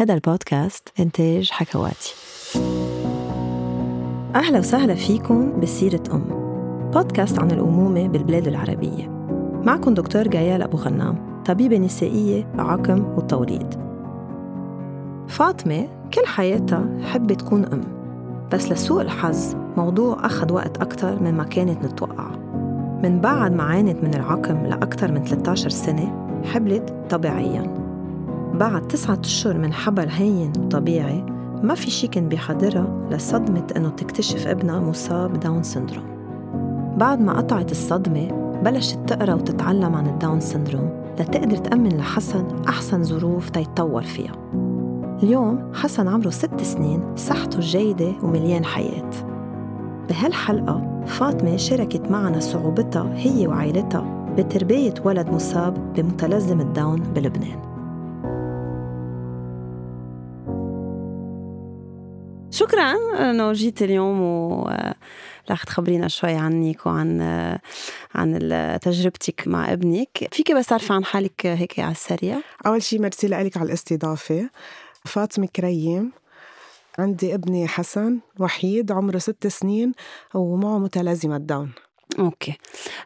هذا البودكاست إنتاج حكواتي. أهلا وسهلا فيكم بسيرة أم. بودكاست عن الأمومة بالبلاد العربية. معكم دكتور جيال أبو غنام طبيبة نسائية بعقم والتوليد. فاطمة كل حياتها حبت تكون أم بس لسوء الحظ موضوع أخذ وقت أكتر من ما كانت متوقعة. من بعد ما عانت من العقم لأكثر من 13 سنة حبلت طبيعياً. بعد تسعة أشهر من حبل هين وطبيعي ما في شي كان بيحضرها لصدمة إنه تكتشف ابنها مصاب Down syndrome بعد ما قطعت الصدمة بلشت تقرأ وتتعلم عن ال Down syndrome لتقدر تأمن لحسن أحسن ظروف تيتطور فيها. اليوم حسن عمره ست سنين صحته جيدة ومليان حياة. بهالحلقة فاطمة شاركت معنا صعوبتها هي وعائلتها بتربية ولد مصاب بمتلازمة داون بلبنان. شكرا. انه جيت اليوم و رح تخبرينا شوي عنك وعن عن تجربتك مع ابنك. فيك بس تعرفي عن حالك هيك على السريع؟ أول شيء ميرسي لك على الاستضافة. فاطمة كريم عندي ابني حسن وحيد عمره ست سنين ومعه متلازمة داون okay.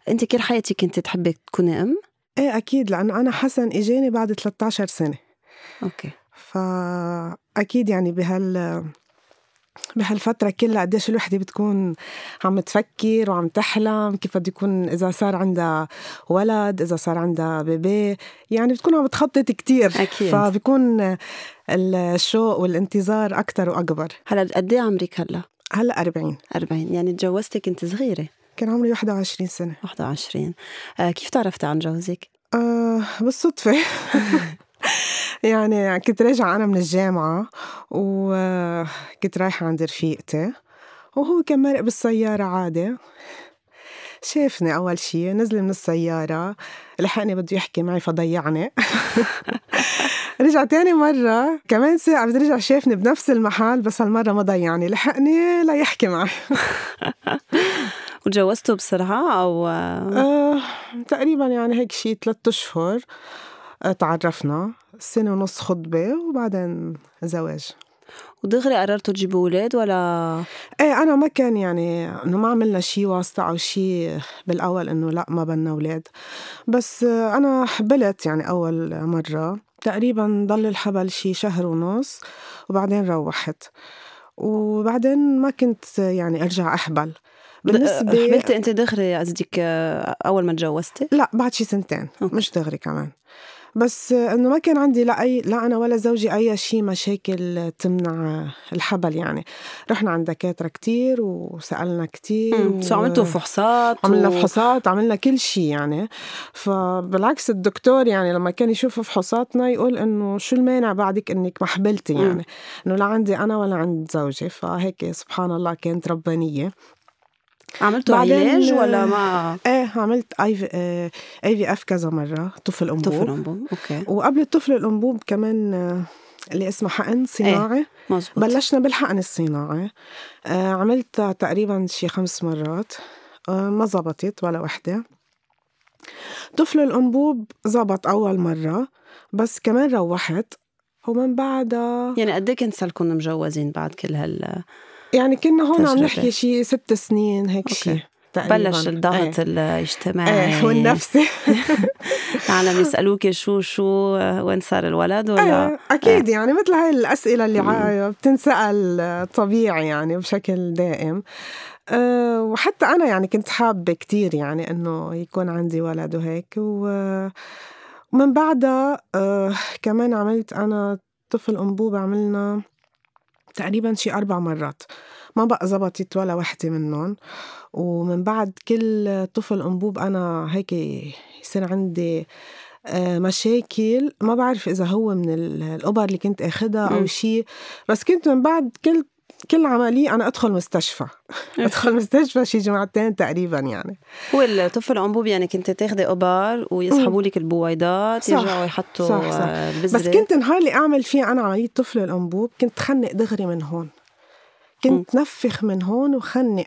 أنت كل حياتك كنت تحبي تكوني أم؟ إيه أكيد لأنه أنا حسن إجاني بعد 13 سنة. أوكي. فاكيد يعني بهال بهالفترة كلها قديش الوحدة بتكون عم تفكر وعم تحلم كيف بده يكون إذا صار عندها ولد إذا صار عندها بيبي يعني بتكون عم تخطط كتير. أكيد. فبكون الشوق والانتظار أكتر وأكبر. هلا قد إيه عمرك هلا؟ هلا 40 40 يعني تجوزتي كنت صغيرة؟ كان عمري 21 سنة. 21 آه كيف تعرفتي عن جوزك؟ آه بالصدفة. يعني كنت راجعة أنا من الجامعة وكنت رايحة عند رفيقتي وهو كان مرق بالسيارة عادي. شافني أول شي نزل من السيارة لحقني بده يحكي معي فضيعني. رجع تاني مرة كمان ساعة يرجع شافني بنفس المحل بس هالمرة ما ضيعني لحقني ليحكي معي. وتجوزتوا بسرعة أو؟ آه، تقريبا يعني هيك شي ثلاثة أشهر. تعرفنا. سنة ونص خطبة وبعدين زواج. ودغري قررتوا تجيبوا أولاد ولا؟ إيه أنا ما كان يعني إنه ما عملنا شي واسطة أو شي بالأول إنه لا ما بدنا أولاد. بس أنا حبلت يعني أول مرة. تقريبا ضل الحبل شي شهر ونص وبعدين روحت. وبعدين ما كنت يعني أرجع أحبل. بالنسبة حبلتي أنت دغري قصدك أول ما تجوزتي؟ لا بعد شي سنتين. أوكي. مش دغري كمان. بس إنه ما كان عندي لا أي لا أنا ولا زوجي أي شيء مشاكل تمنع الحبل يعني. رحنا عند دكاترة كتير وسألنا كتير و... عملتوا فحوصات عملنا و... فحوصات عملنا كل شيء يعني. فبالعكس الدكتور يعني لما كان يشوف فحوصاتنا يقول إنه شو المانع بعدك إنك ما حبلتي يعني؟ إنه لا عندي أنا ولا عند زوجي. فهيك سبحان الله كانت ربانية. عملتوا علاج ولا ما؟ إيه عملت IV IVF كذا مرة طفل أنبوب. طفل أنبوب okay. وقبل الطفل الأنبوب كمان آه، اللي اسمه حقن صناعي. إيه مزبوط. بلشنا بالحقن الصناعي. آه، عملتها تقريبا شي خمس مرات. آه، ما زبطت ولا وحدة. طفل الأنبوب زبط أول مرة بس كمان روحت. ومن بعدها يعني قد إيه كنت صار مجوزين بعد كل هال يعني كنا هون عم نحكي شي ست سنين هيك شيء بلش الضغط إيه. الاجتماعي. إيه والنفسي. العالم يسألوك شو شو وين صار الولد ولا؟ إيه. أكيد إيه. يعني مثل هاي الأسئلة اللي بتنسأل طبيعي يعني بشكل دائم. أه وحتى أنا يعني كنت حابة كتير يعني إنه يكون عندي ولد وهيك. ومن بعدها أه كمان عملت أنا طفل أنبوب عملنا تقريبا شي أربع مرات. ما بقى زبطت ولا وحدة منهم ومن بعد كل طفل أنبوب أنا هيك يصير عندي آه، مشاكل. ما بعرف إذا هو من الأبر اللي كنت أخدها أو شيء بس كنت من بعد كل كل عملية أنا أدخل مستشفى. أدخل مستشفى شي جمعتين تقريبا يعني. هو الطفل الأنبوب يعني كنت تاخدي أبار ويسحبوا لك البويضات يرجعوا يحطوا صح صح. بذرة. بس كنت نهار اللي أعمل فيه أنا عملية طفل الأنبوب كنت خنق دغري من هون. كنت م. نفخ من هون وخنق.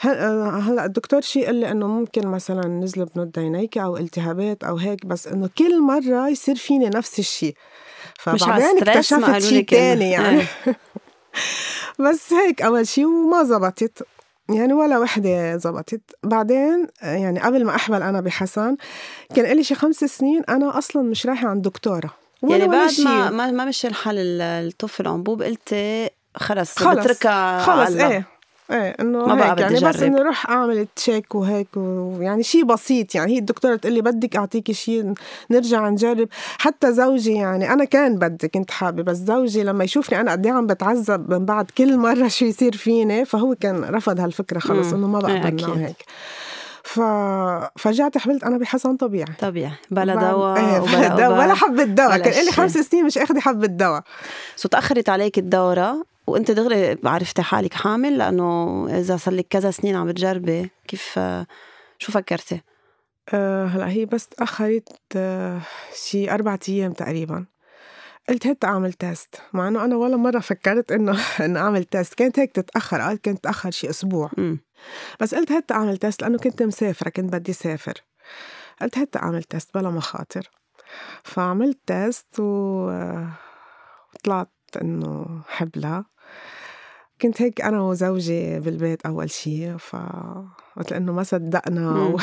هلأ الدكتور شيء قال لي إنه ممكن مثلا نزل بنود عينيك أو التهابات أو هيك بس إنه كل مرة يصير فيني نفس الشيء فبعدين اكتشفت شيء تاني يعني. إيه. بس هيك أول شيء وما زبطت. يعني ولا وحدة زبطت. بعدين يعني قبل ما أحمل أنا بحسن كان لي شي خمس سنين أنا أصلا مش رايحة عند دكتورة. يعني بعد ما ما مشي الحل الطفل أنبوب قلتي خلص خلص. بتركها خلص إيه. إيه إنه ما بقى يعني بس إنه روح أعمل تشيك وهيك ويعني شيء بسيط يعني هي الدكتورة تقول لي بدك أعطيكي شيء نرجع نجرب. حتى زوجي يعني أنا كان بدي كنت حابة بس زوجي لما يشوفني أنا قد إيه عم بتعذب من بعد كل مرة شو يصير فيني فهو كان رفض هالفكرة خلص إنه ما بقبل إيه هيك. ف... فرجعت حملت أنا بحسن طبيعي. طبيعي. بلا دواء إيه بلا دواء ولا حبة دواء كان لي خمس سنين مش أخذي حبة دواء. so تأخرت عليك الدورة وانت دغري عرفتي حالك حامل لأنه إذا صار لك كذا سنين عم بتجربي كيف شو فكرتي؟ أه هلأ هي بس تأخرت أه شي أربعة أيام تقريبا. قلت هات أعمل test مع إنه أنا ولا مرة فكرت إنه إنه أعمل test كانت هيك تتأخر قالت كانت تاخر شي أسبوع. م. بس قلت هات أعمل test لأنه كنت مسافرة كنت بدي سافر. قلت هات أعمل test بلا مخاطر فعملت test وطلعت إنه حبلة. كنت هيك أنا وزوجي بالبيت أول شيء ف قلت إنه ما صدقنا و...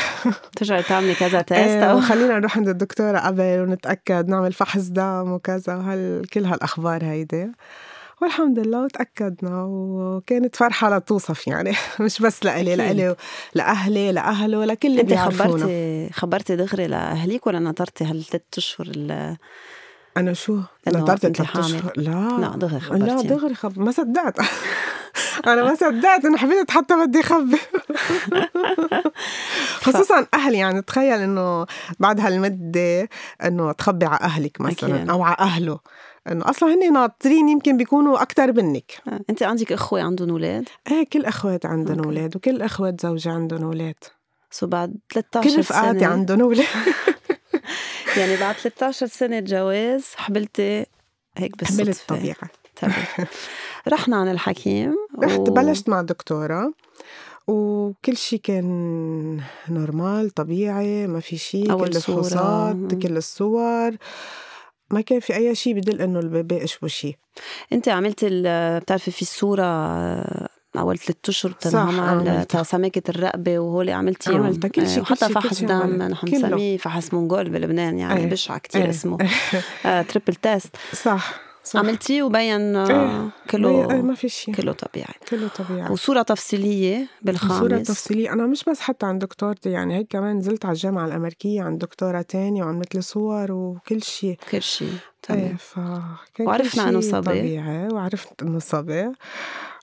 ترجعي تعملي كذا test أو وخلينا نروح عند الدكتورة قبل ونتأكد نعمل فحص دم وكذا وهال كل هالأخبار هيدي. والحمد لله وتأكدنا وكانت فرحة لا توصف يعني مش بس لإلي لإلي لأهلي لأهله لكل اللي انت خبرتي خبرتي دغري لأهليك ولا نطرتي هالثلاث أشهر أنا شو؟ نطرت ثلاث اشهر لا. لا دغري خبرتي لا دغري خب ما صدقت. أنا ما صدقت إنه حبيت حتى بدي اخبي خصوصا أهلي يعني تخيل إنه بعد هالمدة إنه تخبي على أهلك مثلا أكيد. أو على أهله. إنه أصلا هن ناطرين يمكن بيكونوا أكثر منك. آه، أنت عندك أخوة عندهم أولاد؟ إيه كل أخوات عندهم أولاد وكل أخوات زوجي عندهم أولاد. سو بعد 13 كل رفقاتي عندهم أولاد. يعني بعد 13 سنة جواز حبلتي هيك بالصدفة. حملت طبيعة طيب. رحنا عن الحكيم رحت و... بلشت مع دكتورة. وكل شيء كان normal طبيعي ما في شيء كل الفحوصات كل الصور. ما كان في أي شيء بدل إنه ال baby اشبه شيء أنت عملتي بتعرفي في الصورة اول ثلاث اشهر تنعمل سماكة الرقبة وهول عملتيهم عملتها كل شيء وحتى فحص دم نحن بنسميه فحص mongol بلبنان يعني أيه. بشع كثير أيه. اسمه. آه، triple test صح صح. عملتيه وبين إيه. كله إيه ما في شيء كله طبيعي. كله طبيعي. وصورة تفصيلية بالخامس. صورة تفصيلية. أنا مش بس حتى عند دكتورتي يعني هيك كمان نزلت على الجامعة الأمريكية عند دكتورة تانية وعملت لي صور وكل شيء كل شيء إيه ف وعرفنا إنه صبي. طبيعي وعرفت إنه صبي.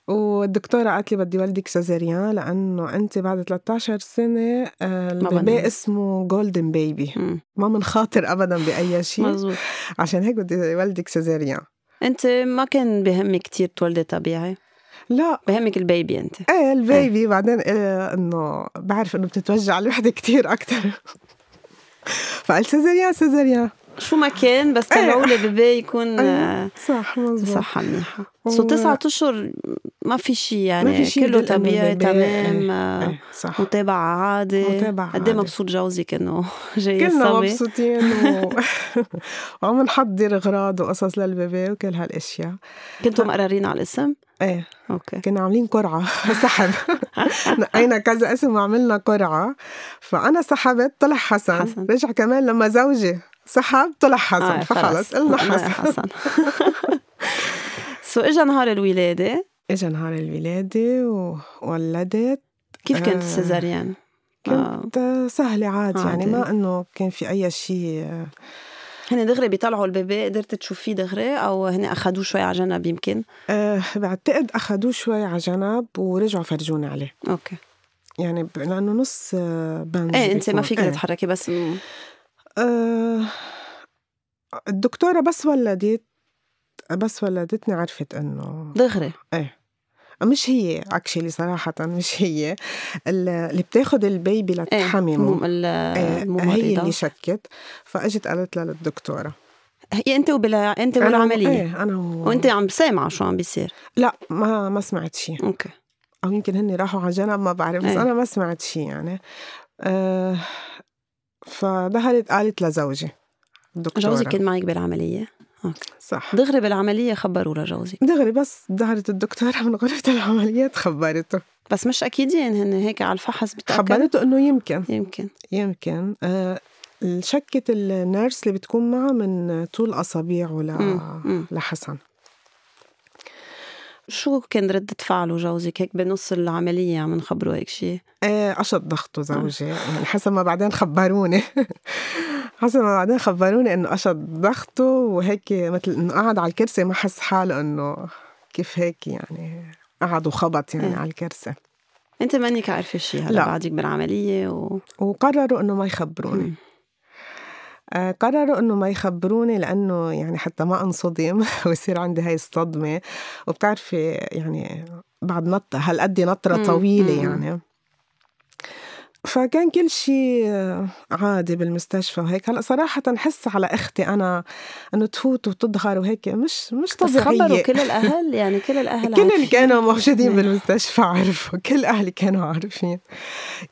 والدكتورة قالت لي بدي ولدك césarienne لأنه أنت بعد 13 سنة آه، ال baby اسمه golden baby ما من خاطر أبدا بأي شيء. مزبوط عشان هيك بدي ولدك césarienne أنت ما كان بهمك كتير تولدي طبيعي؟ لا. بهمك ال baby أنت. إيه ال baby. إيه. بعدين إيه إنه بعرف إنه بتتوجع الوحدة كتير أكثر فقلت césarienne césarienne شو ما كان بس طلعوا لي baby يكون أيه. صح مزبوط. صحة منيحة. so تسعة أشهر ما في شيء يعني ما في شي كله طبيعي تمام إيه. صح. متابعة عادي متابعة قد إيه مبسوط جوزك انه جاي كلنا مبسوطين و... وعم نحضر أغراض وقصص لل baby وكل هالأشياء. كنتوا مقررين على الاسم؟ إيه. okay. كنا عاملين قرعة سحب. نقينا كذا اسم وعملنا قرعة. فأنا سحبت طلع حسن, حسن. رجع كمان لما زوجي. سحب طلع حسن آه فخلص قلنا حسن. حسن. so اجى نهار الولادة؟ اجى نهار الولادة وولدت كيف كانت ال césarienne؟ كانت آه. سهلة عادي يعني ما إنه كان في أي شيء هن دغري بيطلعوا ال baby قدرت تشوفيه دغري أو هن اخذوه شوي على جنب يمكن؟ أه بعتقد اخذوه شوي على جنب ورجعوا فرجوني عليه. okay. يعني لأنه نص بنج إيه أنت ما فيك إيه. تتحركي بس أه الدكتورة بس ولدت بس ولدتني عرفت إنه دغري؟ إيه مش هي actually صراحة مش هي اللي بتاخد ال baby لتحممه إيه هي اللي شكت فإجت قالت لها للدكتورة. هي أنت وبلا أنت بالعملية إيه أنا و... وأنت عم سامعة شو عم بيصير؟ لا ما ما سمعت شيء okay. أو يمكن هن راحوا على جنب ما بعرف بس إيه. أنا ما سمعت شيء يعني. فدخلت قالت لزوجي الدكتورة. جوزك كان معك بالعملية؟ okay. صح. دغري بالعملية خبروا لجوزي دغري بس ظهرت الدكتورة من غرفة العمليات خبرته. بس مش اكيدين هن هيك على الفحص بتأكد؟ خبرته إنه يمكن. يمكن. يمكن. آه شكت ال nurse اللي بتكون معه من طول اصابيعه ل... لحسن. شو كان ردة فعله جوزك؟ هيك بنص العملية عم نخبره هيك شيء آه أشط ضغطه زوجي. يعني حسب ما بعدين خبروني. حسب ما بعدين خبروني إنه أشط ضغطه وهيك مثل إنه قعد على الكرسي ما حس حاله إنه كيف هيك يعني قعد وخبط يعني إيه. على الكرسي. أنت مانك عارفة شيء هلا لا. بعدك بالعملية و... وقرروا إنه ما يخبروني. آه، قرروا إنه ما يخبروني لأنه يعني حتى ما أنصدم ويصير عندي هاي الصدمة وبتعرفي يعني بعد نط هالقد طويلة مم. يعني فكان كل شيء عادي بالمستشفى وهيك هلأ صراحة حس على أختي أنا إنه تفوت وتظهر وهيك مش مش بس خبروا كل الأهل يعني كل الأهل كل اللي. كانوا موجودين. بالمستشفى عرفوا كل أهلي كانوا عارفين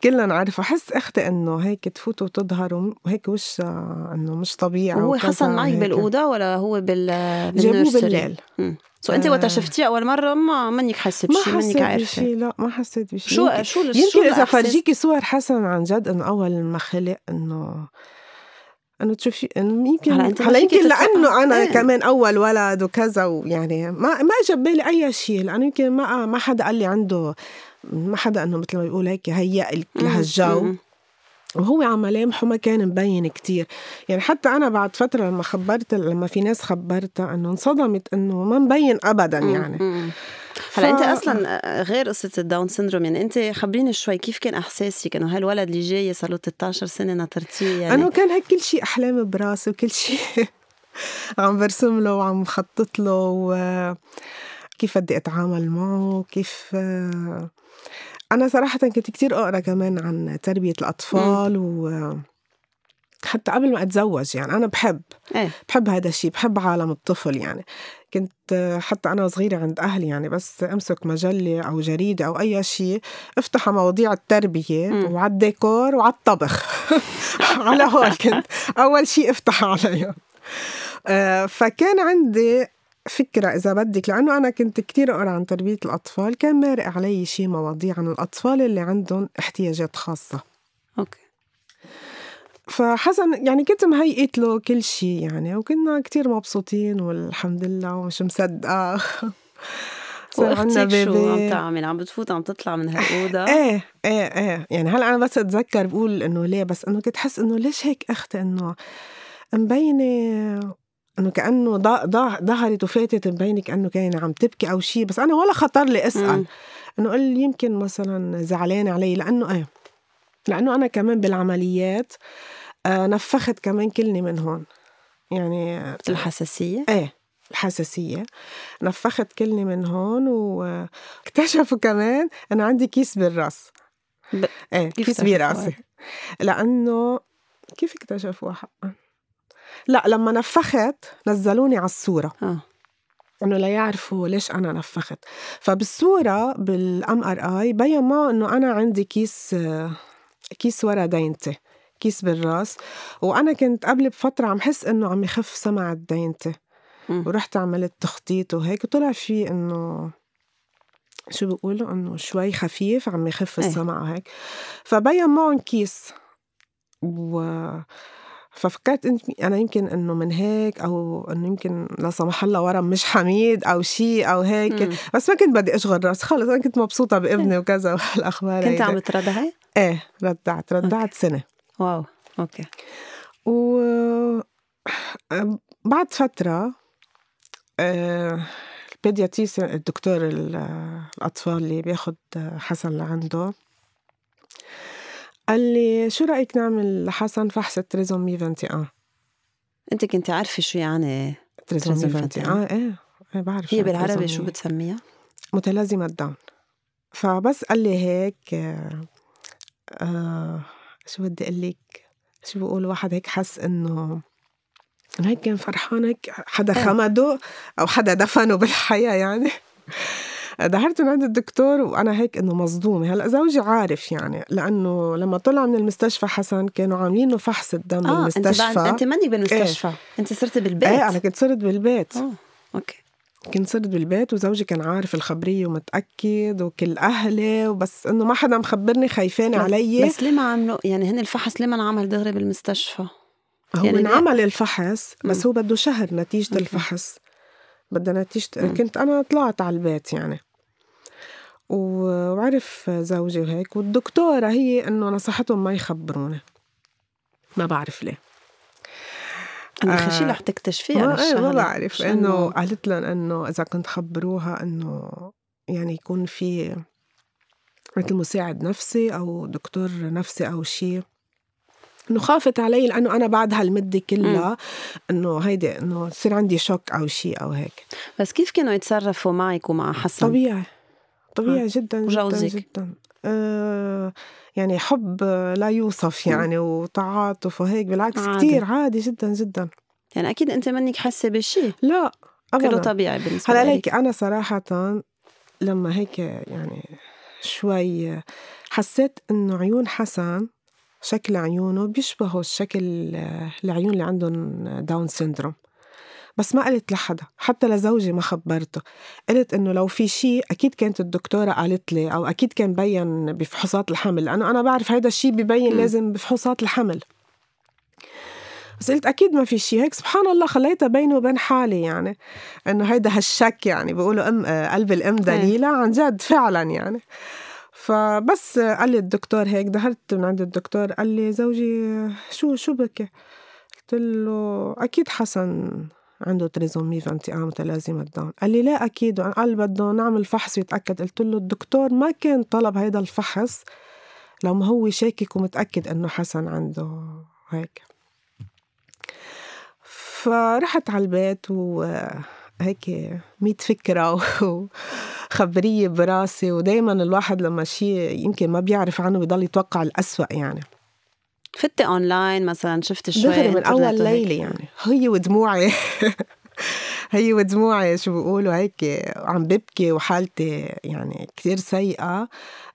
كلنا عرفوا حس أختي إنه هيك تفوت وتظهر وهيك وشها إنه مش طبيعي وكذا حسن معك وهيك. بالأوضة ولا هو بال جابوه؟ بالليل مم. سو انت وقت آه. شفتيه أول مرة ما مانك حاسه ما بشيء حسيت عارفة لا ما حسيت بشيء شو شو يمكن إذا؟ فرجيكي صور حسن عن جد إنه أول ما خلق انه إنه تشوفي إنه يمكن هلا يمكن لأنه أنا إيه. كمان أول ولد وكذا ويعني ما ما اجى ببالي أي شيء لأنه يمكن ما ما حدا قال لي عنده ما حدا إنه مثل ما بيقول هيك هيأ. لهالجو. وهو على ملامحه ما كان مبين كتير. يعني حتى أنا بعد فترة لما خبرت لما في ناس خبرتها إنه انصدمت إنه ما مبين أبدا يعني. مم. هلأ أنت ف- أصلا غير قصة ال Down syndrome يعني أنت خبريني شوي كيف كان احساسك انه هالولد اللي جاي صار له 13 سنة ناطرتيه يعني. أنا كان هيك كل شيء أحلام براسي وكل شيء عم برسم له وعم خطط له وكيف بدي أتعامل معه كيف أنا صراحة كنت كتير أقرأ كمان عن تربية الأطفال و حتى قبل ما أتزوج يعني. أنا بحب إيه. بحب هذا الشيء بحب عالم الطفل يعني. كنت حتى أنا صغيرة عند أهلي يعني بس أمسك مجلة أو جريدة أو أي شيء أفتح مواضيع التربية مم. وعلى الديكور وعلى الطبخ. على هول كنت. أول شيء افتح عليهم. آه، فكان عندي فكرة إذا بدك لأنه أنا كنت كتير أقرأ عن تربية الأطفال كان مارق علي شيء مواضيع عن الأطفال اللي عندهم احتياجات خاصة. okay. فحسن يعني كنت مهيئت له كل شيء يعني وكنا كتير مبسوطين والحمد لله ومش مصدقة. وأختك شو عم تعمل عم بتفوت عم تطلع من هالأوضة؟ إيه إيه إيه. يعني هلأ أنا بس أتذكر بقول إنه ليه بس إنه كنت حس إنه ليش هيك أختي إنه مبينة إنه كأنه ظهرت وفاتت مبينة كأنه كان عم تبكي أو شيء بس أنا ولا خطر لي أسأل. إنه قال يمكن مثلا زعلانه علي لأنه إيه لأنه أنا كمان بالعمليات آه نفخت كمان كلني من هون. يعني الحساسية إيه الحساسية نفخت كلني من هون واكتشفوا كمان أنا عندي كيس بالرأس. ب- إيه كيس براسي. لأنه كيف اكتشفوها حقا؟ لا لما نفخت نزلوني على الصورة. آه. إنه ليعرفوا ليش أنا نفخت. فبالصورة بال MRI بين معه إنه أنا عندي كيس آه، كيس ورا دينتي كيس بالراس. وأنا كنت قبل بفترة عم حس إنه عم يخف سمع دينتي مم. ورحت عملت تخطيط وهيك وطلع في إنه شو بيقولوا؟ إنه شوي خفيف عم يخف إيه. السمع وهيك فبين معهم كيس. و ففكرت إن- أنا يمكن إنه من هيك أو إنه يمكن لا سمح الله ورم مش حميد أو شيء أو هيك مم. بس ما كنت بدي أشغل راسي خلص أنا كنت مبسوطة بابني وكذا والأخبار كنت. عم تردعي؟ إيه ردعت ردعت سنة wow okay و بعد فترة آه، ال pédiatre الدكتور ال- الأطفال اللي بياخد حسن لعنده قال لي شو رأيك نعمل لحسن فحص trisomie 21 أنت كنت عارفة شو يعني trisomie trisomie 21 إيه إيه بعرف هي بالعربي. شو بتسميها؟ متلازمة داون فبس قال لي هيك آه آه شو بدي أقول لك شو بقول واحد هيك حس انه إنه هيك كان فرحان هيك حدا إيه. خمده أو حدا دفنه بالحياة يعني ظهرت من عند الدكتور وأنا هيك إنه مصدومة. هلأ زوجي عارف يعني لأنه لما طلع من المستشفى حسن كانوا عاملين له فحص الدم آه بالمستشفى. أنت أنت منك بالمستشفى. إيه؟ أنت صرت بالبيت. إيه أنا كنت صرت بالبيت. آه okay. كنت صرت بالبيت وزوجي كان عارف الخبرية ومتأكد وكل أهلي وبس إنه ما حدا مخبرني خايفين علي. بس ليه ما عملوا يعني هن الفحص ليه ما انعمل دغري بالمستشفى؟ هو يعني انعمل الفحص بس هو بده شهر نتيجة okay. الفحص. بدها مم. كنت أنا طلعت على البيت يعني. وعرف زوجي وهيك والدكتورة هي إنه نصحتهم ما يخبروني. ما بعرف ليه. أنا خشي رح تكتشفي على الشغلة؟ ما بعرف إنه قالت لهم إنه إذا كنت خبروها إنه يعني يكون في مثل مساعد نفسي أو دكتور نفسي أو شيء انه خافت علي لأنه أنا بعد هالمدة كلها إنه هيدي إنه يصير عندي شوك أو شيء أو هيك. بس كيف كانوا يتصرفوا معك ومع حسن؟ طبيعي. طبيعي جدا جدا جدا. آه يعني حب لا يوصف يعني وتعاطف وهيك بالعكس عادي. كتير عادي جدا جدا. يعني أكيد أنت منك حاسة بشيء لا ابدا. كله طبيعي بالنسبة هلأ ليك أنا صراحة لما هيك يعني شوي حسيت إنه عيون حسن شكل عيونه بيشبهوا الشكل العيون اللي عندهم Down syndrome بس ما قلت لحدا حتى لزوجي ما خبرته. قلت إنه لو في شيء أكيد كانت الدكتورة قالت لي أو أكيد كان بين بفحوصات الحمل. لأنه أنا بعرف هيدا الشيء ببين. لازم بفحوصات الحمل. بس قلت أكيد ما في شيء هيك. سبحان الله خليتها بيني وبين حالي يعني. إنه هيدا هالشك يعني بيقولوا أم قلب الأم دليلة عن جد فعلا يعني. فبس قال لي الدكتور هيك دخلت من عند الدكتور قال لي زوجي شو شو بكي؟ قلت له أكيد حسن عنده trisomie vingt-et-un متلازمة داون قال لي لا أكيد قال بده نعمل فحص يتأكد. قلت له الدكتور ما كان طلب هيدا الفحص لما هو شاكك ومتأكد إنه حسن عنده هيك. فرحت على البيت وهيك ميت فكرة وخبرية براسي ودايما الواحد لما شيء يمكن ما بيعرف عنه بضل يتوقع الأسوأ يعني. فتي أونلاين مثلا؟ شفت شوي دغري من أول ليلة يعني. هي ودموعي. هي ودموعي شو بيقولوا هيك عم ببكي وحالتي يعني كتير سيئة.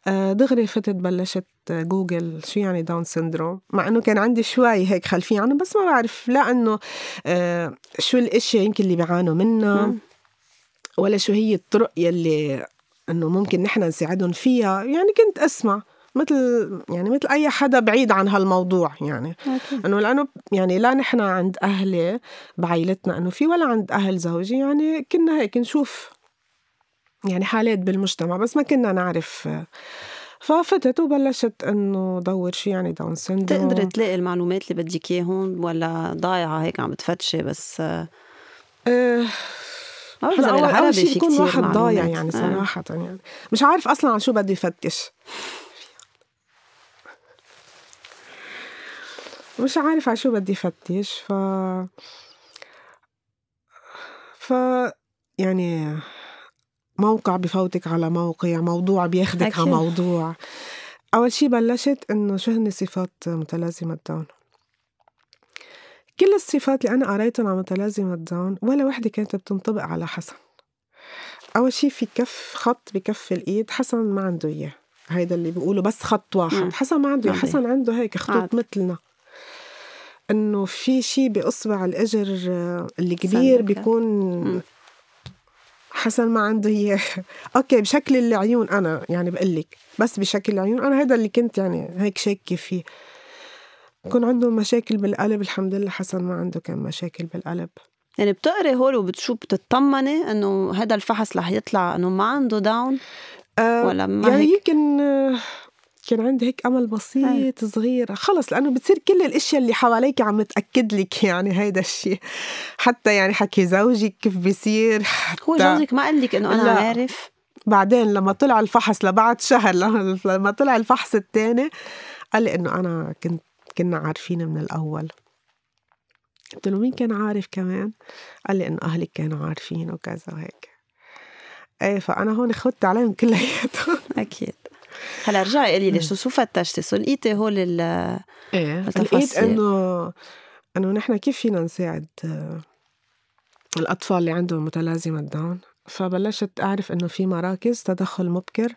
آه، دغري فتت بلشت جوجل شو يعني Down syndrome مع إنه كان عندي شوي هيك خلفية عنه بس ما بعرف. لا انه آه، شو الاشياء يمكن اللي بيعانوا منها ولا شو هي الطرق يلي إنه ممكن نحن نساعدهم فيها. يعني كنت أسمع مثل يعني مثل أي حدا بعيد عن هالموضوع يعني. إنه لأنه يعني لا نحن عند أهلي بعائلتنا إنه في ولا عند أهل زوجي يعني كنا هيك نشوف يعني حالات بالمجتمع بس ما كنا نعرف. ففتت وبلشت إنه دور شو يعني Down syndrome. تقدري تلاقي المعلومات اللي بدك إياهم ولا ضايعة هيك عم بتفتشي بس؟ أه هلا اول, أول شيء يكون واحد ضايع يعني آه. صراحة يعني. مش عارف أصلا عن شو بده يفتش. مش عارف على شو بدي فتش ف ف يعني موقع بفوتك على موقع موضوع بياخدك. على موضوع. أول شي بلشت إنه شو هن صفات متلازمة داون كل الصفات اللي أنا قريتهم عن متلازمة داون ولا وحدة كانت بتنطبق على حسن. أول شي في كف خط بكف الإيد حسن ما عنده إياه. هيدا اللي بيقولوا بس خط واحد. حسن ما عنده حسن عنده هيك خطوط مثلنا. إنه في شيء باصبع الإجر اللي كبير بيكون حسن ما عنده إياه. okay بشكل العيون أنا يعني بقول لك بس بشكل العيون أنا هذا اللي كنت يعني هيك شاكة فيه. يكون عنده مشاكل بالقلب الحمد لله حسن ما عنده كان مشاكل بالقلب. يعني بتقري هول وبتشوف بتطمني إنه هذا الفحص رح يطلع إنه ما عنده داون أه ولا ما يعني هيك؟ يمكن كان عندي هيك أمل بسيط صغير. خلص لأنه بتصير كل الأشياء اللي حواليك عم تأكد لك يعني هيدا الشيء. حتى يعني حكي زوجك كيف بيصير هو زوجك ما قال لك إنه أنا عارف؟ بعدين لما طلع الفحص لبعد شهر لما طلع الفحص الثاني قال لي إنه أنا كنت كنا عارفين من الأول. قلت له مين كان عارف كمان؟ قال لي إنه أهلك كانوا عارفين وكذا وهيك. إيه فأنا هون خدت عليهم كلياتهم. أكيد. هلا رجعي قولي لي شو شو فتشتي؟ شو لقيتي هول ال إيه لقيت انه إنه نحن كيف فينا نساعد الأطفال اللي عندهم متلازمة داون فبلشت أعرف إنه في مراكز تدخل مبكر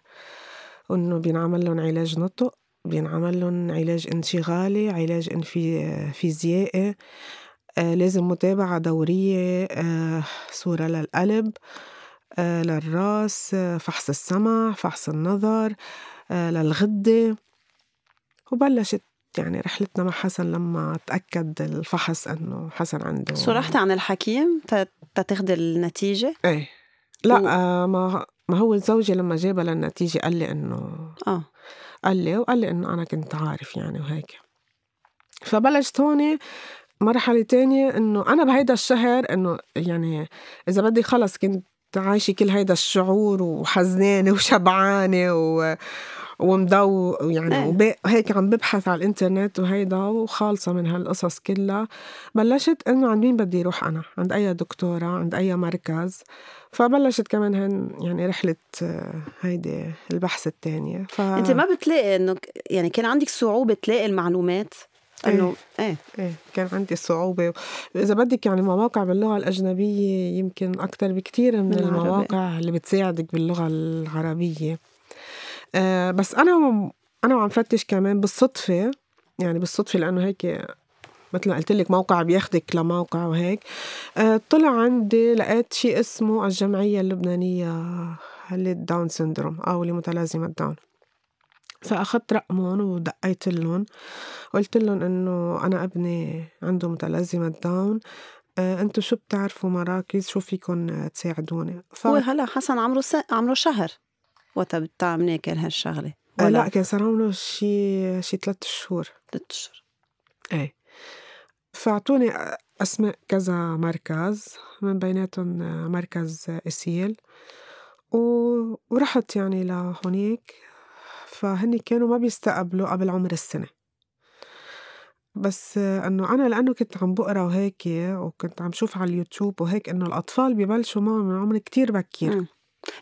وإنه بينعمل لهم علاج نطق. بينعمل لهم علاج انشغالي علاج انفي فيزيائي. آه لازم متابعة دورية آه صورة للقلب آه للرأس آه فحص السمع فحص النظر آه للغدة. وبلشت يعني رحلتنا مع حسن لما تأكد الفحص إنه حسن عنده شو رحتي عن الحكيم؟ تاخدي النتيجة؟ إيه. لا و... آه ما ما هو زوجي لما جابها للنتيجة قال لي إنه آه. قال لي وقال لي إنه أنا كنت عارف يعني وهيك. فبلشت هون مرحلة تانية إنه أنا بهيدا الشهر إنه يعني إذا بدي خلص كنت عايشة كل هيدا الشعور وحزنانة وشبعانة و ومضو يعني إيه. هيك عم ببحث على الإنترنت وهيدا وخالصة من هالقصص كلها. بلشت إنه عند مين بدي أروح أنا؟ عند أي دكتورة؟ عند أي مركز؟ فبلشت كمان هن يعني رحلة هيدي البحث الثانية ف... أنت ما بتلاقي إنه يعني كان عندك صعوبة تلاقي المعلومات؟ إنه إيه. إيه, إيه. كان عندي صعوبة. اذا بدك يعني مواقع باللغة الأجنبية يمكن أكثر بكتير من, من المواقع. اللي بتساعدك باللغة العربية. آه بس أنا أنا وعم فتش كمان بالصدفة يعني بالصدفة لأنه هيك مثل ما قلت لك موقع بياخدك لموقع وهيك. آه طلع عندي لقيت شيء اسمه الجمعية اللبنانية لل Down syndrome أو لمتلازمة داون. فأخذت رقمهم ودقيت لهم قلت لهم إنه أنا ابني عنده متلازمة داون. آه، أنتو شو بتعرفوا مراكز؟ شو فيكم تساعدوني؟ ف... هلا حسن عمره س... عمره شهر. وقتها بتعملي كان هالشغلة. ولا لا كان صار عمره شي شي ثلاث شهور. ثلاث شهور. إيه. فأعطوني أسماء كذا مركز من بيناتهم مركز اسيل و... ورحت يعني لهونيك. فهني كانوا ما بيستقبلوا قبل عمر السنة. بس إنه أنا لأنه كنت عم بقرأ وهيك وكنت عم شوف على اليوتيوب وهيك إنه الأطفال ببلشوا معهم من عمر كتير بكير.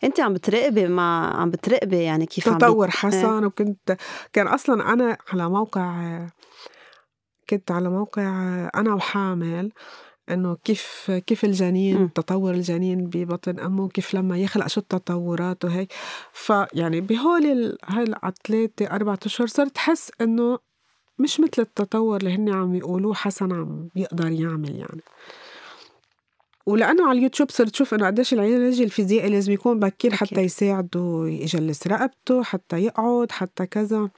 انت عم بتراقبي مع عم بتراقبي يعني كيف تطور عم بت... حسن إيه. وكنت كان أصلا أنا على موقع كنت على موقع أنا وحامل إنه كيف كيف الجنين م. تطور الجنين ببطن أمه كيف لما يخلق شو التطورات وهيك فيعني بهول هاي ثلاثة أربعة أشهر صرت أحس إنه مش مثل التطور اللي هن عم يقولوه حسن عم يقدر يعمل يعني ولأنه على اليوتيوب صرت شوف إنه قديش العلاج الفيزيائي لازم يكون بكير حتى يساعده يجلس رقبته حتى يقعد حتى كذا.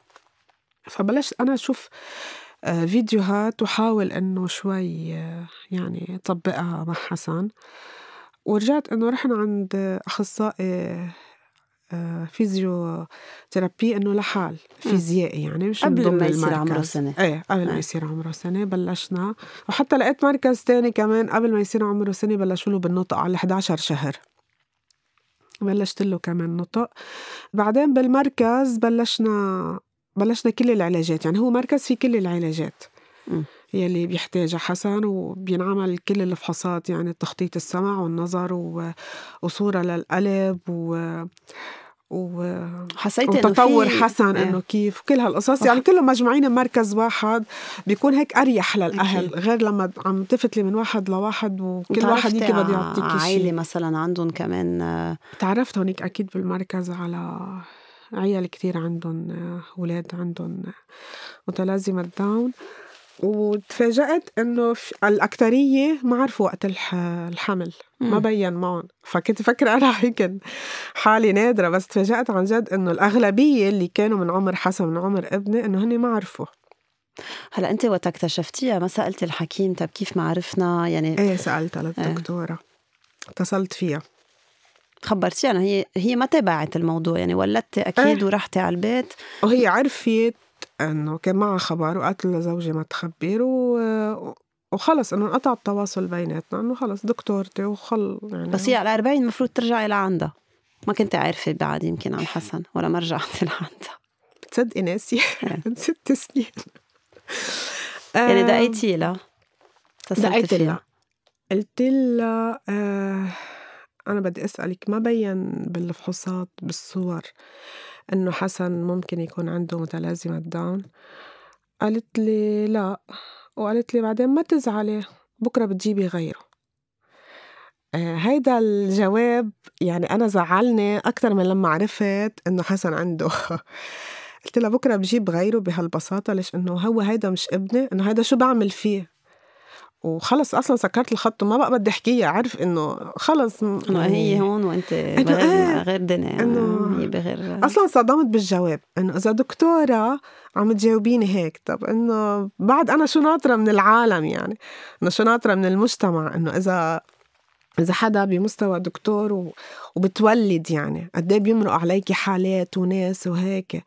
فبلشت أنا أشوف آه، فيديوهات وحاول إنه شوي آه، يعني طبقها مع حسن. ورجعت إنه رحنا عند أخصائي physiotherapy إنه علاج فيزيائي يعني مش قبل ما يصير عمره سنة. إيه قبل ما يصير عمره سنة بلشنا. وحتى لقيت مركز تاني كمان قبل ما يصير عمره سنة بلشوا له بالنطق على 11 شهر. بلشت له كمان نطق. بعدين بالمركز بلشنا بلشنا كل العلاجات يعني هو مركز في كل العلاجات. م. يلي بيحتاجها حسن وبينعمل كل الفحوصات يعني تخطيط السمع والنظر وصورة للقلب و و حسيت وتطور في... حسن إنه كيف كل هالقصص. يعني كلهم مجموعين بمركز واحد بيكون هيك أريح للأهل أكيد. غير لما عم تفتلي من واحد لواحد وكل واحد يجي بده يعطيك شيء عائلة مثلا عندهم كمان تعرفت هونيك أكيد بالمركز على عيال كتير عندهم أولاد عندهم متلازمة داون وتفاجأت إنه الأكترية ما عرفوا وقت الحمل ما بين معهم. فكنت فكرة أنا هيك حالي نادرة بس تفاجأت عن جد إنه الأغلبية اللي كانوا من عمر حسن من عمر ابني إنه هن ما عرفوا. هلا أنت وقت اكتشفتيها ما سالتي الحكيم طب كيف ما عرفنا؟ يعني إيه سألتها للدكتورة. إيه. اتصلت فيها. خبرتيها يعني هي هي ما تابعت الموضوع يعني ولدتي أكيد أه. ورحتي على البيت. وهي عرفت إنه كان معها خبر وقالت لزوجي ما تخبر و... وخلص إنه انقطع التواصل بيناتنا إنه خلص دكتورتي وخل يعني بس هي على 40 المفروض ترجعي لعندها. ما كنت عارفة بعد يمكن عن حسن ولا ما رجعتي لعندها. بتصدقي ناسي من ست سنين. يعني دقيتي لها؟ دقيت لها. قلت لها آه أنا بدي أسألك ما بين بالفحوصات بالصور. إنه حسن ممكن يكون عنده متلازمة داون. قالت لي لا وقالت لي بعدين ما تزعلي بكرة بتجيبي غيره. آه، هيدا الجواب يعني أنا زعلني أكتر من لما عرفت إنه حسن عنده. قلت لها بكرة بجيب غيره بهالبساطة ليش؟ إنه هو هيدا مش ابني إنه هيدا شو بعمل فيه؟ وخلص أصلا سكرت الخط وما بقى بدي احكيها عارف إنه خلص انه هي هون وأنت بغير إيه غير دنيا إنه هي بغير أصلا صدمت بالجواب إنه إذا دكتورة عم تجاوبيني هيك طب إنه بعد أنا شو ناطرة من العالم يعني؟ إنه شو ناطرة من المجتمع؟ إنه اذا إذا حدا بمستوى دكتور وبتولد يعني قد إيه بيمرق عليكي حالات وناس وهيك؟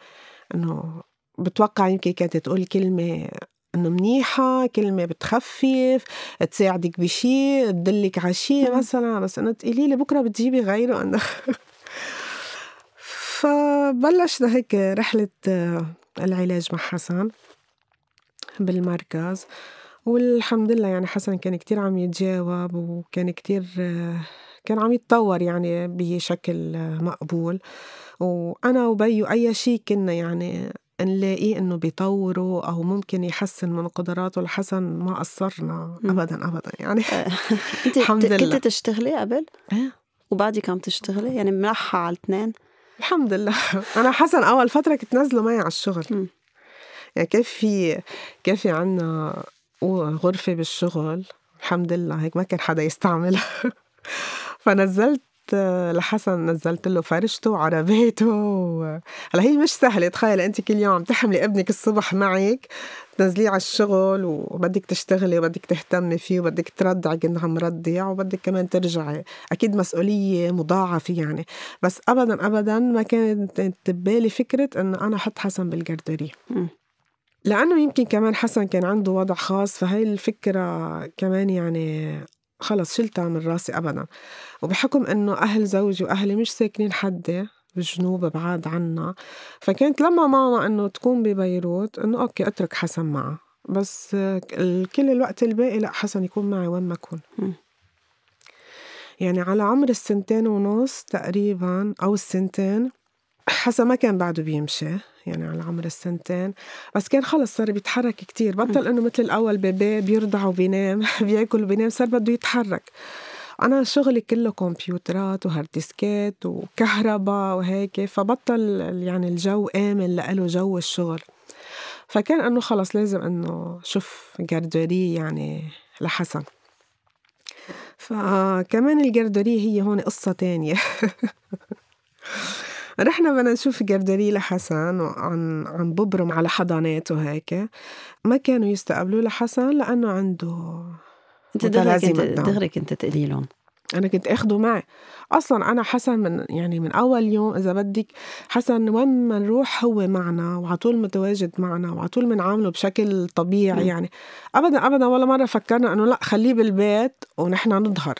إنه بتوقع يمكن كانت تقول كلمة إنه منيحة كلمة بتخفف تساعدك بشي تدلك على شي مثلا. بس إنه تقولي لي بكرة بتجيبي غيره أنا. فبلشنا هيك رحلة العلاج مع حسن بالمركز. والحمد لله يعني حسن كان كتير عم يتجاوب وكان كتير كان عم يتطور يعني بشكل مقبول. وأنا وبيو أي شيء كنا يعني نلاقيه إنه بيطوره أو ممكن يحسن من قدراته لحسن ما قصرنا أبدا أبدا. يعني أنت الحمد لله. كنت تشتغلي قبل؟ إيه. وبعدك عم تشتغلي يعني ملحة على الاثنين؟ الحمد لله. أنا حسن أول فترة كنت نازلة معي على الشغل. م. يعني كيف في كيف في عنا وغرفة بالشغل. الحمد لله. هيك ما كان حدا يستعملها. فنزلت لحسن نزلت له فرشته وعلى بيته هلا هي مش سهلة تخيل انت كل يوم تحملي ابنك الصبح معك تنزليه على الشغل وبدك تشتغلي وبدك تهتمي فيه وبدك ترضعي كأنه عم رضيع وبدك كمان ترجعي. أكيد مسؤولية مضاعفة يعني. بس أبدا أبدا ما كانت ببالي فكرة إنه أنا أحط حسن بالجردري لأنه يمكن كمان حسن كان عنده وضع خاص فهي الفكرة كمان يعني خلص شلتها من راسي أبدا. وبحكم إنه أهل زوجي وأهلي مش ساكنين حدي بالجنوب بعاد عنا فكانت لما ماما إنه تكون ببيروت إنه أوكي أترك حسن معها بس كل الوقت الباقي لا حسن يكون معي وين ما أكون. يعني على عمر السنتين ونص تقريبا أو السنتين حسن ما كان بعده بيمشي يعني على عمر السنتين. بس كان خلص صار بيتحرك كتير. بطل إنه مثل الأول بيبي بيرضع وبينام بيأكل وبينام صار بده يتحرك. أنا شغلي كله كمبيوترات و hard disk ات وكهرباء وهيك فبطل يعني الجو آمن لإله جو الشغل. فكان إنه خلص لازم إنه شوف garderie يعني لحسن. فكمان ال garderie هي هون قصة تانية. رحنا بدنا نشوف garderie لحسن وعن عم ببرم على حضانات وهيك ما كانوا يستقبلوا لحسن لأنه عنده أنت دغري دغري كنت تقولي لهم. أنا كنت آخده معي. أصلا أنا حسن من يعني من أول يوم إذا بدك حسن وين ما نروح هو معنا وعلى طول متواجد معنا وعلى طول بنعامله بشكل طبيعي م. يعني. ابدا ابدا ولا مرة فكرنا إنه لأ خليه بالبيت ونحن نظهر.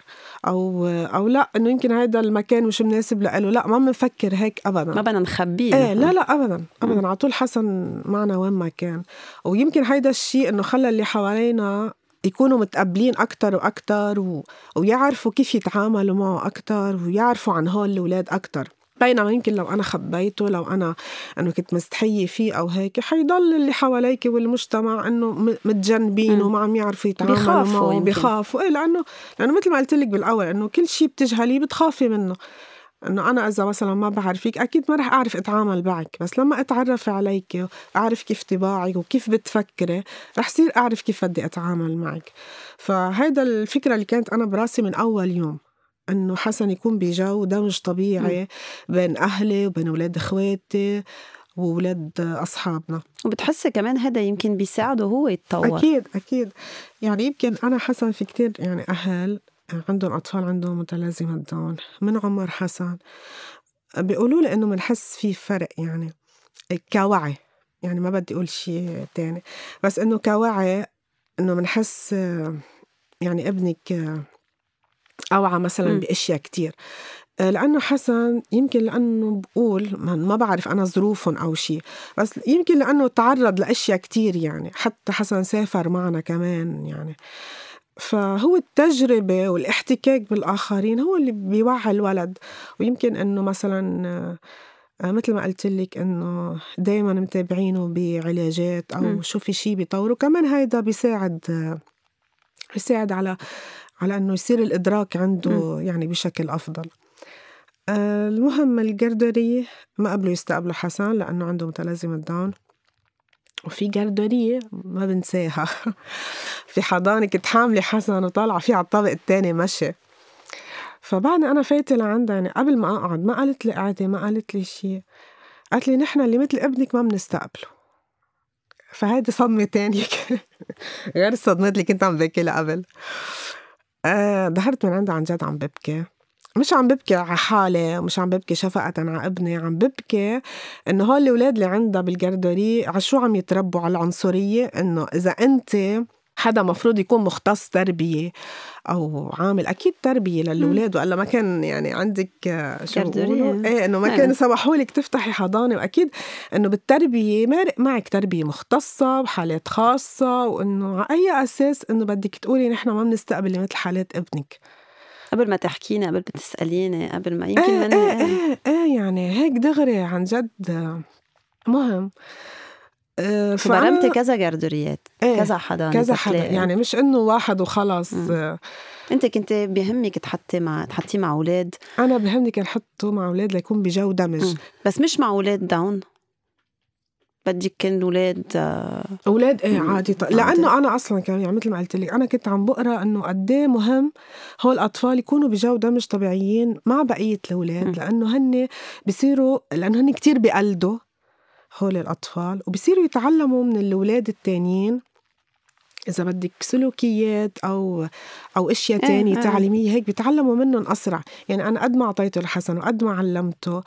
أو أو لأ إنه يمكن هذا المكان مش مناسب له لأ ما بنفكر هيك ابدا. ما بدنا نخبيه إيه لا لا ابدا ابدا. على طول حسن معنا وين ما كان. ويمكن هيدا الشيء إنه خلى اللي حوالينا يكونوا متقبلين أكتر وأكتر و... ويعرفوا كيف يتعاملوا معه أكتر ويعرفوا عن هول الأولاد أكتر. بينما يمكن لو أنا خبيته لو أنا إنه كنت مستحية فيه أو هيك حيضل اللي حواليك والمجتمع إنه متجنبينه وما عم يعرفوا يتعاملوا معه. بيخافوا إيه لأنه لأنه مثل ما قلت لك بالأول إنه كل شيء بتجهليه بتخافي منه. إنه أنا إذا مثلا ما بعرفك أكيد ما رح أعرف أتعامل معك. بس لما أتعرف عليك وأعرف كيف طباعك وكيف بتفكري رح صير أعرف كيف بدي أتعامل معك. فهيدا الفكرة اللي كانت أنا براسي من أول يوم إنه حسن يكون بجو دمج طبيعي بين أهلي وبين أولاد إخواتي وولاد أصحابنا. وبتحسي كمان هذا يمكن بيساعده هو يتطور. أكيد أكيد. يعني يمكن أنا حسن في كتير يعني أهل عندهم أطفال عندهم متلازمة داون من عمر حسن. بيقولوا لي إنه بنحس في فرق يعني كوعي يعني ما بدي أقول شيء تاني. بس إنه كوعي إنه بنحس يعني ابنك أوعى مثلا بأشياء كتير. لأنه حسن يمكن لأنه بقول ما بعرف أنا ظروفهم أو شيء بس يمكن لأنه تعرض لأشياء كتير يعني. حتى حسن سافر معنا كمان يعني. فهو التجربة والاحتكاك بالآخرين هو اللي بيوعي الولد. ويمكن إنه مثلا آه، مثل ما قلت لك إنه دايما متابعينه بعلاجات أو م. شو في شيء بيطوره كمان هيدا بيساعد بيساعد على على إنه يصير الإدراك عنده يعني بشكل أفضل. آه، المهم الجردرية ما قبلوا يستقبلوا حسن لأنه عنده متلازمة داون. وفي جردرية ما بنساها. في حضانة كنت حاملة حسن وطالعة فيه على الطابق التاني مشي. فبعد أنا فايتة لعندها يعني قبل ما أقعد ما قالت لي قعدي ما قالت لي شيء قالت لي نحن اللي مثل ابنك ما بنستقبله. فهيدي صدمة تانية غير الصدمات اللي كنت عم بحكي لها قبل. آه من عندها عن جد عم ببكي. مش عم ببكي على حالي مش عم ببكي شفقة على ابني عم ببكي إنه هول الأولاد اللي عندها بالجردوري على شو عم يتربوا على العنصرية إنه إذا أنت حدا مفروض يكون مختص تربية أو عامل أكيد تربية للأولاد وإلا ما كان يعني عندك شو إيه إنه ما كان سمحوا لك تفتحي حضانة وأكيد إنه بالتربية مارق معك تربية مختصة بحالات خاصة وإنه على أي أساس إنه بدك تقولي نحن ما بنستقبل مثل حالات ابنك. قبل ما تحكيني قبل ما تسأليني قبل ما يمكن إيه إيه, إيه, إيه يعني هيك دغري عن جد. مهم. آه برمتي كذا جردريات إيه كذا حدا كذا حدا يعني مش إنه واحد وخلص آه. أنت كنت بيهمك تحطي مع تحطيه مع أولاد؟ أنا بيهمني كان حطه مع أولاد ليكون بجو دمج. مم. بس مش مع أولاد داون؟ بدك كان أولاد أولاد؟ إيه عادي. طيب. لأنه أنا أصلا كمان يعني مثل ما قلت لك أنا كنت عم بقرأ إنه قد إيه مهم هول الأطفال يكونوا بجو دمج طبيعيين مع بقية الأولاد لأنه هن بصيروا لأنه هن كتير بيقلدوا هول الأطفال وبصيروا يتعلموا من الأولاد التانيين. إذا بدك سلوكيات أو أو أشياء إيه، تانية تعليمية هيك بيتعلموا منهم أسرع. يعني أنا قد ما أعطيته الحسن وقد ما علمته آه،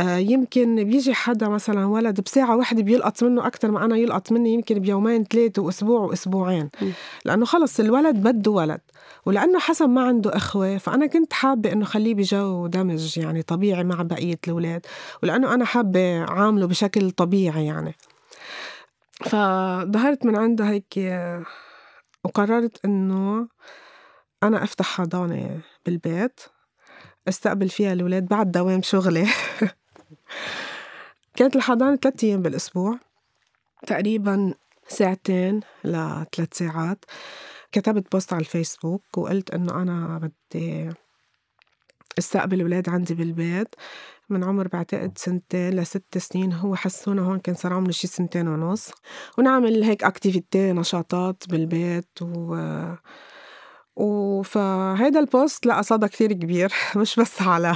يمكن بيجي حدا مثلا ولد بساعة واحدة بيلقط منه أكثر ما أنا يلقط مني يمكن بيومين ثلاثة وأسبوع وأسبوعين. لأنه خلص الولد بده ولد ولأنه حسن ما عنده إخوة فأنا كنت حابة إنه خليه بجو دمج يعني طبيعي مع بقية الأولاد ولأنه أنا حابة عامله بشكل طبيعي يعني. فظهرت من عندها هيك وقررت إنه أنا أفتح حضانة بالبيت أستقبل فيها الأولاد بعد دوام شغلي. كانت الحضانة ثلاثة أيام بالأسبوع. تقريبا ساعتين لثلاث ساعات. كتبت بوست على الفيسبوك وقلت إنه أنا بدي استقبل أولاد عندي بالبيت. من عمر بعتقد سنتين لست سنين. هو حسونا هون كان صار عمره شي سنتين ونص. ونعمل هيك activity نشاطات بالبيت و وفهيدا ال post لقى صدى كثير كبير. مش بس على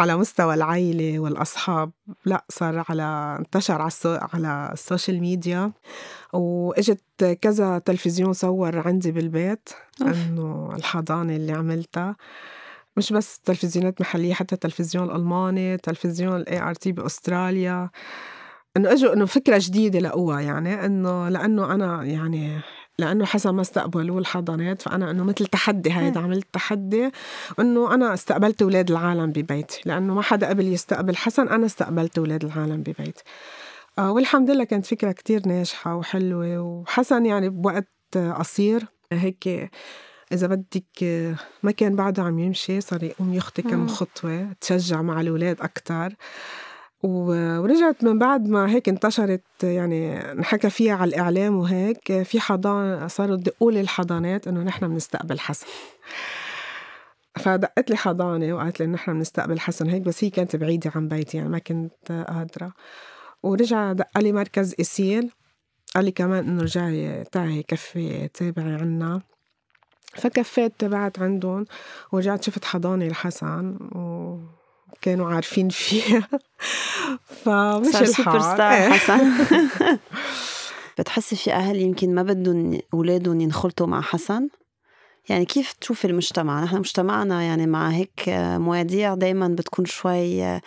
على مستوى العيلة والأصحاب لأ صار على انتشر على السو... على ال social media. وإجت كذا تلفزيون صور عندي بالبيت إنه الحضانة اللي عملتها. مش بس تلفزيونات محلية حتى التلفزيون الألماني تلفزيون ال ART بأستراليا. إنه إجوا إنه فكرة جديدة لقوها يعني إنه لأنه أنا يعني لأنه حسب ما استقبلوا الحضانات فأنا إنه مثل تحدي هيدا عملت تحدي إنه أنا استقبلت أولاد العالم ببيتي لأنه ما حدا قبل يستقبل حسن أنا استقبلت أولاد العالم ببيتي. آه والحمد لله كانت فكرة كتير ناجحة وحلوة وحسن يعني بوقت قصير هيك إذا بدك ما كان بعده عم يمشي صار يقوم يخطي كم خطوة تشجع مع الأولاد أكتر. ورجعت من بعد ما هيك انتشرت يعني انحكى فيها على الإعلام وهيك في حضان صاروا يدقوا لي الحضانات إنه نحن بنستقبل حسن. فدقت لي حضانة وقالت لي نحن بنستقبل حسن هيك بس هي كانت بعيدة عن بيتي يعني ما كنت قادرة. ورجع دق لي مركز إسيل قال لي كمان إنه رجعي تعي كفي تابعي عنا. فكفيت تبعت عندهم ورجعت شفت حضانة لحسن و كانوا عارفين فيها. فمش الحال سوبر ستار. حسن بتحسي في أهل يمكن ما بدهم أولادهم ينخلطوا مع حسن؟ يعني كيف تشوف المجتمع؟ نحن مجتمعنا يعني مع هيك مواضيع دايما بتكون شوي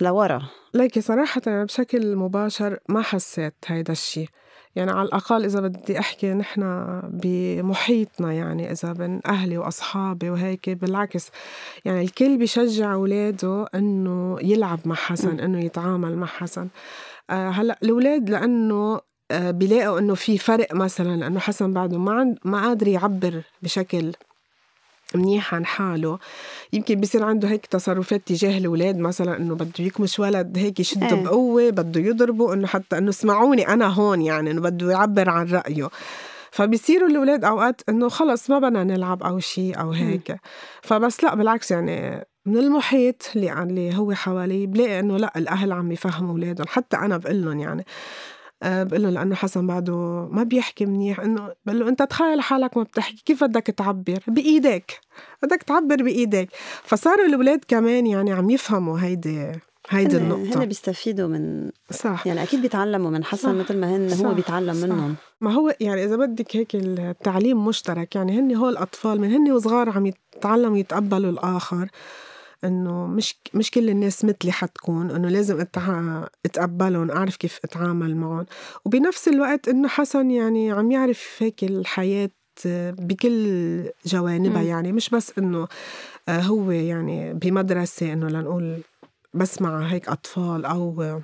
لورا. ليكي صراحة بشكل مباشر ما حسيت هيدا الشيء يعني على الأقل إذا بدي أحكي نحن بمحيطنا يعني إذا بين أهلي وأصحابي وهيك بالعكس يعني الكل بيشجع أولاده إنه يلعب مع حسن إنه يتعامل مع حسن. آه هلأ الأولاد لأنه آه بيلاقوا إنه في فرق مثلا لأنه حسن بعده ما ما قادر يعبر بشكل منيح عن حاله. يمكن بصير عنده هيك تصرفات تجاه الأولاد مثلا إنه بده يكمش ولد هيك يشده إيه. بقوة بده يضربه إنه حتى إنه اسمعوني أنا هون يعني إنه بده يعبر عن رأيه. فبيصيروا الأولاد أوقات إنه خلص ما بدنا نلعب أو شيء أو هيك. فبس لا بالعكس يعني من المحيط اللي اللي هو حوالي بلاقي إنه لا الأهل عم يفهموا أولادهم حتى أنا بقول لهم يعني. بقول له لأنه حسن بعده ما بيحكي منيح إنه بقول له أنت تخيل حالك ما بتحكي كيف بدك تعبر؟ بايدك بدك تعبر بايدك فصاروا الأولاد كمان يعني عم يفهموا هيدي هيدي النقطة. هن بيستفيدوا من صح. يعني أكيد بيتعلموا من حسن مثل ما هن صح. هو بيتعلم صح. منهم. ما هو يعني إذا بدك هيك التعليم مشترك يعني هن هول الأطفال من هن وصغار عم يتعلموا يتقبلوا الآخر. إنه مش مش كل الناس مثلي حتكون إنه لازم أتع... أتقبلهم أعرف كيف أتعامل معهم. وبنفس الوقت إنه حسن يعني عم يعرف هيك الحياة بكل جوانبها. يعني مش بس إنه آه، هو يعني بمدرسة إنه لنقول بس مع هيك أطفال أو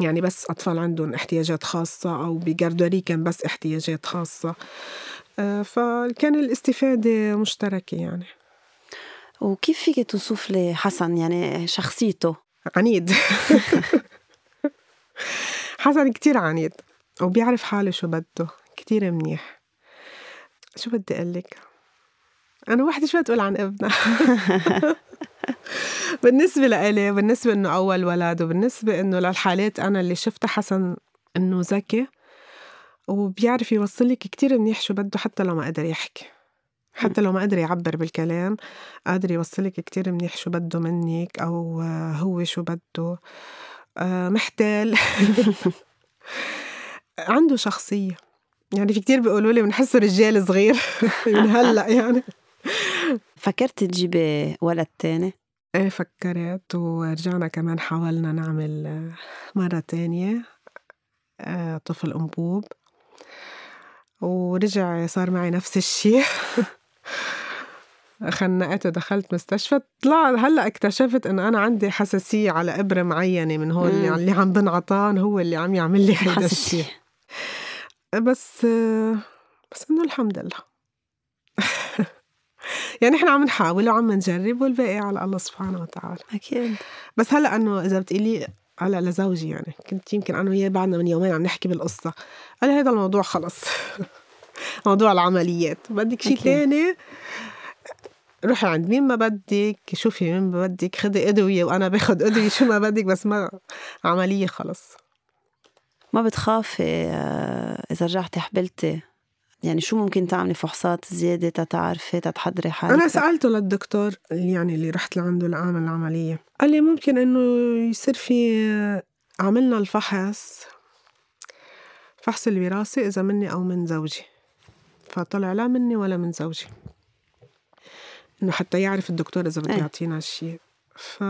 يعني بس أطفال عندهم احتياجات خاصة أو بجاردوري كان بس احتياجات خاصة. آه، فكان الاستفادة مشتركة يعني. وكيف فيك توصف لي حسن؟ يعني شخصيته. عنيد. حسن كتير عنيد وبيعرف حاله شو بده. كتير منيح. شو بدي أقول لك أنا وحدة شو تقول عن ابنها؟ بالنسبة لإلي بالنسبة إنه أول ولد وبالنسبة إنه للحالات أنا اللي شفتها حسن إنه ذكي وبيعرف يوصل لك كتير منيح شو بده حتى لو ما قدر يحكي. حتى لو ما قدر يعبر بالكلام قادر يوصلك كتير منيح شو بده منك أو هو شو بده. آه، محتال. عنده شخصية. يعني في كتير بيقولوا لي بنحسه رجال صغير من هلأ يعني. فكرت تجيبي ولد تاني؟ إيه فكرت ورجعنا كمان حاولنا نعمل مرة تانية آه، طفل أنبوب. ورجع صار معي نفس الشيء خنقت ودخلت مستشفى. طلع هلأ اكتشفت إنه أنا عندي حساسية على إبرة معينة من هول اللي, اللي عم بنعطان هو اللي عم يعمل لي هذا الشيء. بس بس إنه الحمد لله. يعني إحنا عم نحاول وعم نجرب والباقي على الله سبحانه وتعالى. أكيد. بس هلأ إنه إذا بتقولي هلأ لزوجي يعني كنت يمكن أنا وياه بعدنا من يومين عم نحكي بالقصة. قال هذا الموضوع خلص. موضوع العمليات. بدك شيء ثاني روحي عند مين ما بدك شوفي مين ما بدك خدي أدوية وأنا باخد أدوية شو ما بدك بس ما عملية خلص. ما بتخافي آه، إذا رجعتي حبلتي؟ يعني شو ممكن تعملي؟ فحوصات زيادة تتعرفي تتحضري حالك؟ أنا سألته للدكتور يعني اللي رحت لعنده لأعمل العملية. قال لي ممكن إنه يصير في عملنا الفحص فحص الوراثة إذا مني أو من زوجي. فطلع لا مني ولا من زوجي. إنه حتى يعرف الدكتور إذا بده إيه. يعطينا شيء ف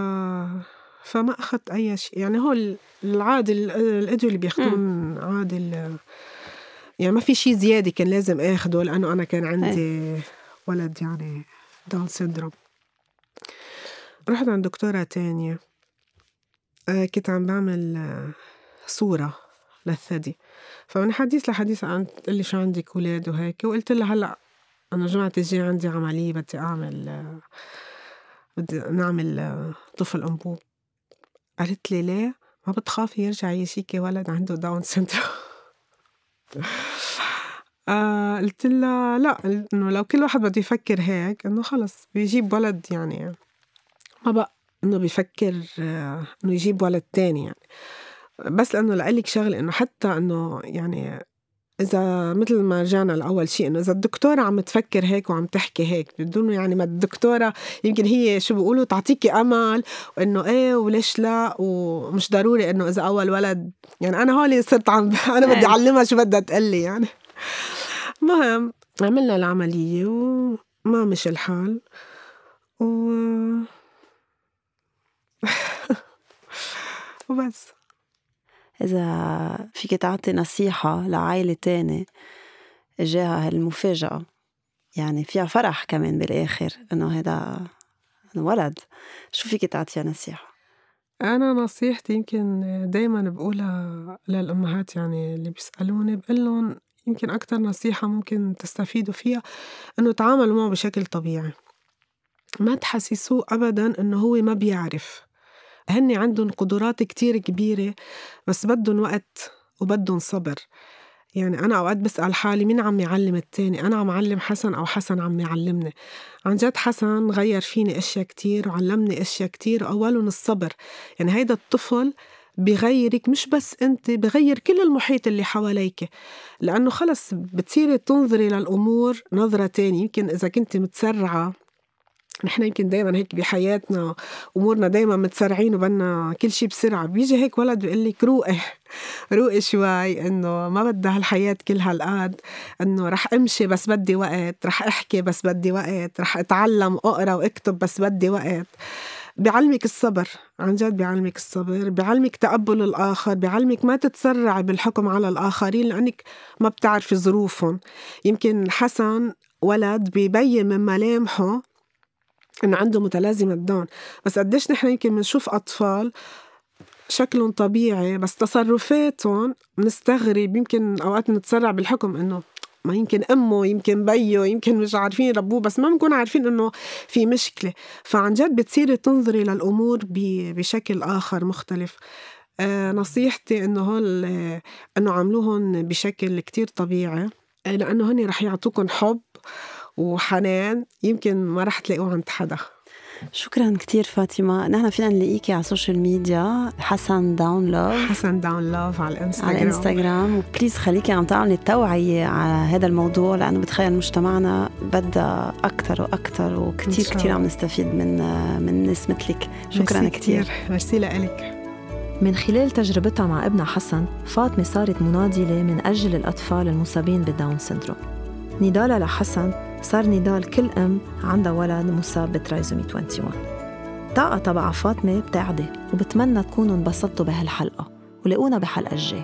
فما أخذت أي شيء يعني هو العادي الأدوية اللي بياخذون عادي يعني ما في شيء زيادة كان لازم آخده لأنه أنا كان عندي ولد يعني Down syndrome رحت عند دكتورة تانية. آه، كنت عم بعمل آه، صورة. للثدي. فمن حديث لحديث تقول لي شو عندك ولاد وهيك وقلت لها هلأ أنا جمعة الجاي عندي عملية بدي أعمل بدي نعمل طفل أنبوب قالت لي ليه؟ ما بتخافي يرجع يجيكي ولد عنده Down syndrome. آه قلت لها لأ إنه لو كل واحد بده يفكر هيك إنه خلص بيجيب ولد يعني ما بقى إنه بيفكر آه إنه يجيب ولد تاني يعني. بس لأنه لقلك شغلة إنه حتى إنه يعني إذا مثل ما رجعنا لأول شيء إنه إذا الدكتورة عم تفكر هيك وعم تحكي هيك بدون يعني ما الدكتورة يمكن هي شو بيقولوا تعطيكي أمل وإنه إيه وليش لا ومش ضروري إنه إذا أول ولد يعني أنا هولي صرت عم أنا بدي إيه. أعلمها شو بدها تقلي يعني المهم عملنا العملية وما مشي الحال و وبس إذا فيك تعطي نصيحة لعائلة تانية إجاها هالمفاجأة يعني فيها فرح كمان بالآخر إنه هذا ولد. شو فيك تعطيها نصيحة؟ أنا نصيحتي يمكن دايما بقولها للأمهات يعني اللي بيسألوني بقول لهم يمكن أكتر نصيحة ممكن تستفيدوا فيها إنه تعاملوا معه بشكل طبيعي. ما تحسسوه أبدا إنه هو ما بيعرف. هن عندهم قدرات كتير كبيرة بس بدهم وقت وبدهم صبر. يعني أنا أوقات بسأل حالي مين عم يعلم التاني أنا عم علم حسن أو حسن عم يعلمني. عن جد حسن غير فيني أشياء كتير وعلمني أشياء كتير أولهم الصبر. يعني هيدا الطفل بغيرك مش بس انت بغير كل المحيط اللي حواليك. لأنه خلص بتصيري تنظري للأمور نظرة تانية. يمكن إذا كنت متسرعة نحن يمكن دائما هيك بحياتنا أمورنا دائما متسرعين وبدنا كل شيء بسرعة. بيجي هيك ولد بيقول لك روقي روقي شوي إنه ما بدها هالحياة كل هالقد إنه رح أمشي بس بدي وقت رح أحكي بس بدي وقت رح أتعلم اقرا وأكتب بس بدي وقت. بيعلمك الصبر عن جد بيعلمك الصبر بيعلمك تقبل الآخر بيعلمك ما تتسرعي بالحكم على الآخرين لأنك ما بتعرفي ظروفهم. يمكن حسن ولد بيبين من ملامحه إنه عنده متلازمة دون بس قديش نحن يمكن بنشوف أطفال شكلهم طبيعي بس تصرفاتهم بنستغرب. يمكن أوقات بنتسرع بالحكم إنه ما يمكن أمه يمكن بيه يمكن مش عارفين يربوه بس ما بنكون عارفين إنه في مشكلة. فعن جد بتصيري تنظري للأمور بشكل آخر مختلف. آه نصيحتي إنه هول إنه عملوهم بشكل كتير طبيعي آه، لأنه هن رح يعطوكم حب وحنان يمكن ما رح تلاقوه عند حدا. شكرا كثير فاطمة. نحن فينا نلاقيكي على ال social media حسن Down Love حسن Down Love على الانستغرام على الانستغرام و please خليكي عم تعملي التوعية على هذا الموضوع لأنه بتخيل مجتمعنا بدها أكثر وأكثر وكثير كثير عم نستفيد من من ناس مثلك شكرا كثير ميرسي لك من خلال تجربتها مع ابنها حسن فاطمة صارت مناضلة من أجل الأطفال المصابين بال Down syndrome. نضالها لحسن صار نضال كل أم عندها ولد مصاب ب trisomy 21 طاقة تبع فاطمة بتعدي وبتمنى تكونوا انبسطتوا بهالحلقة ولاقونا بحلقة الجاي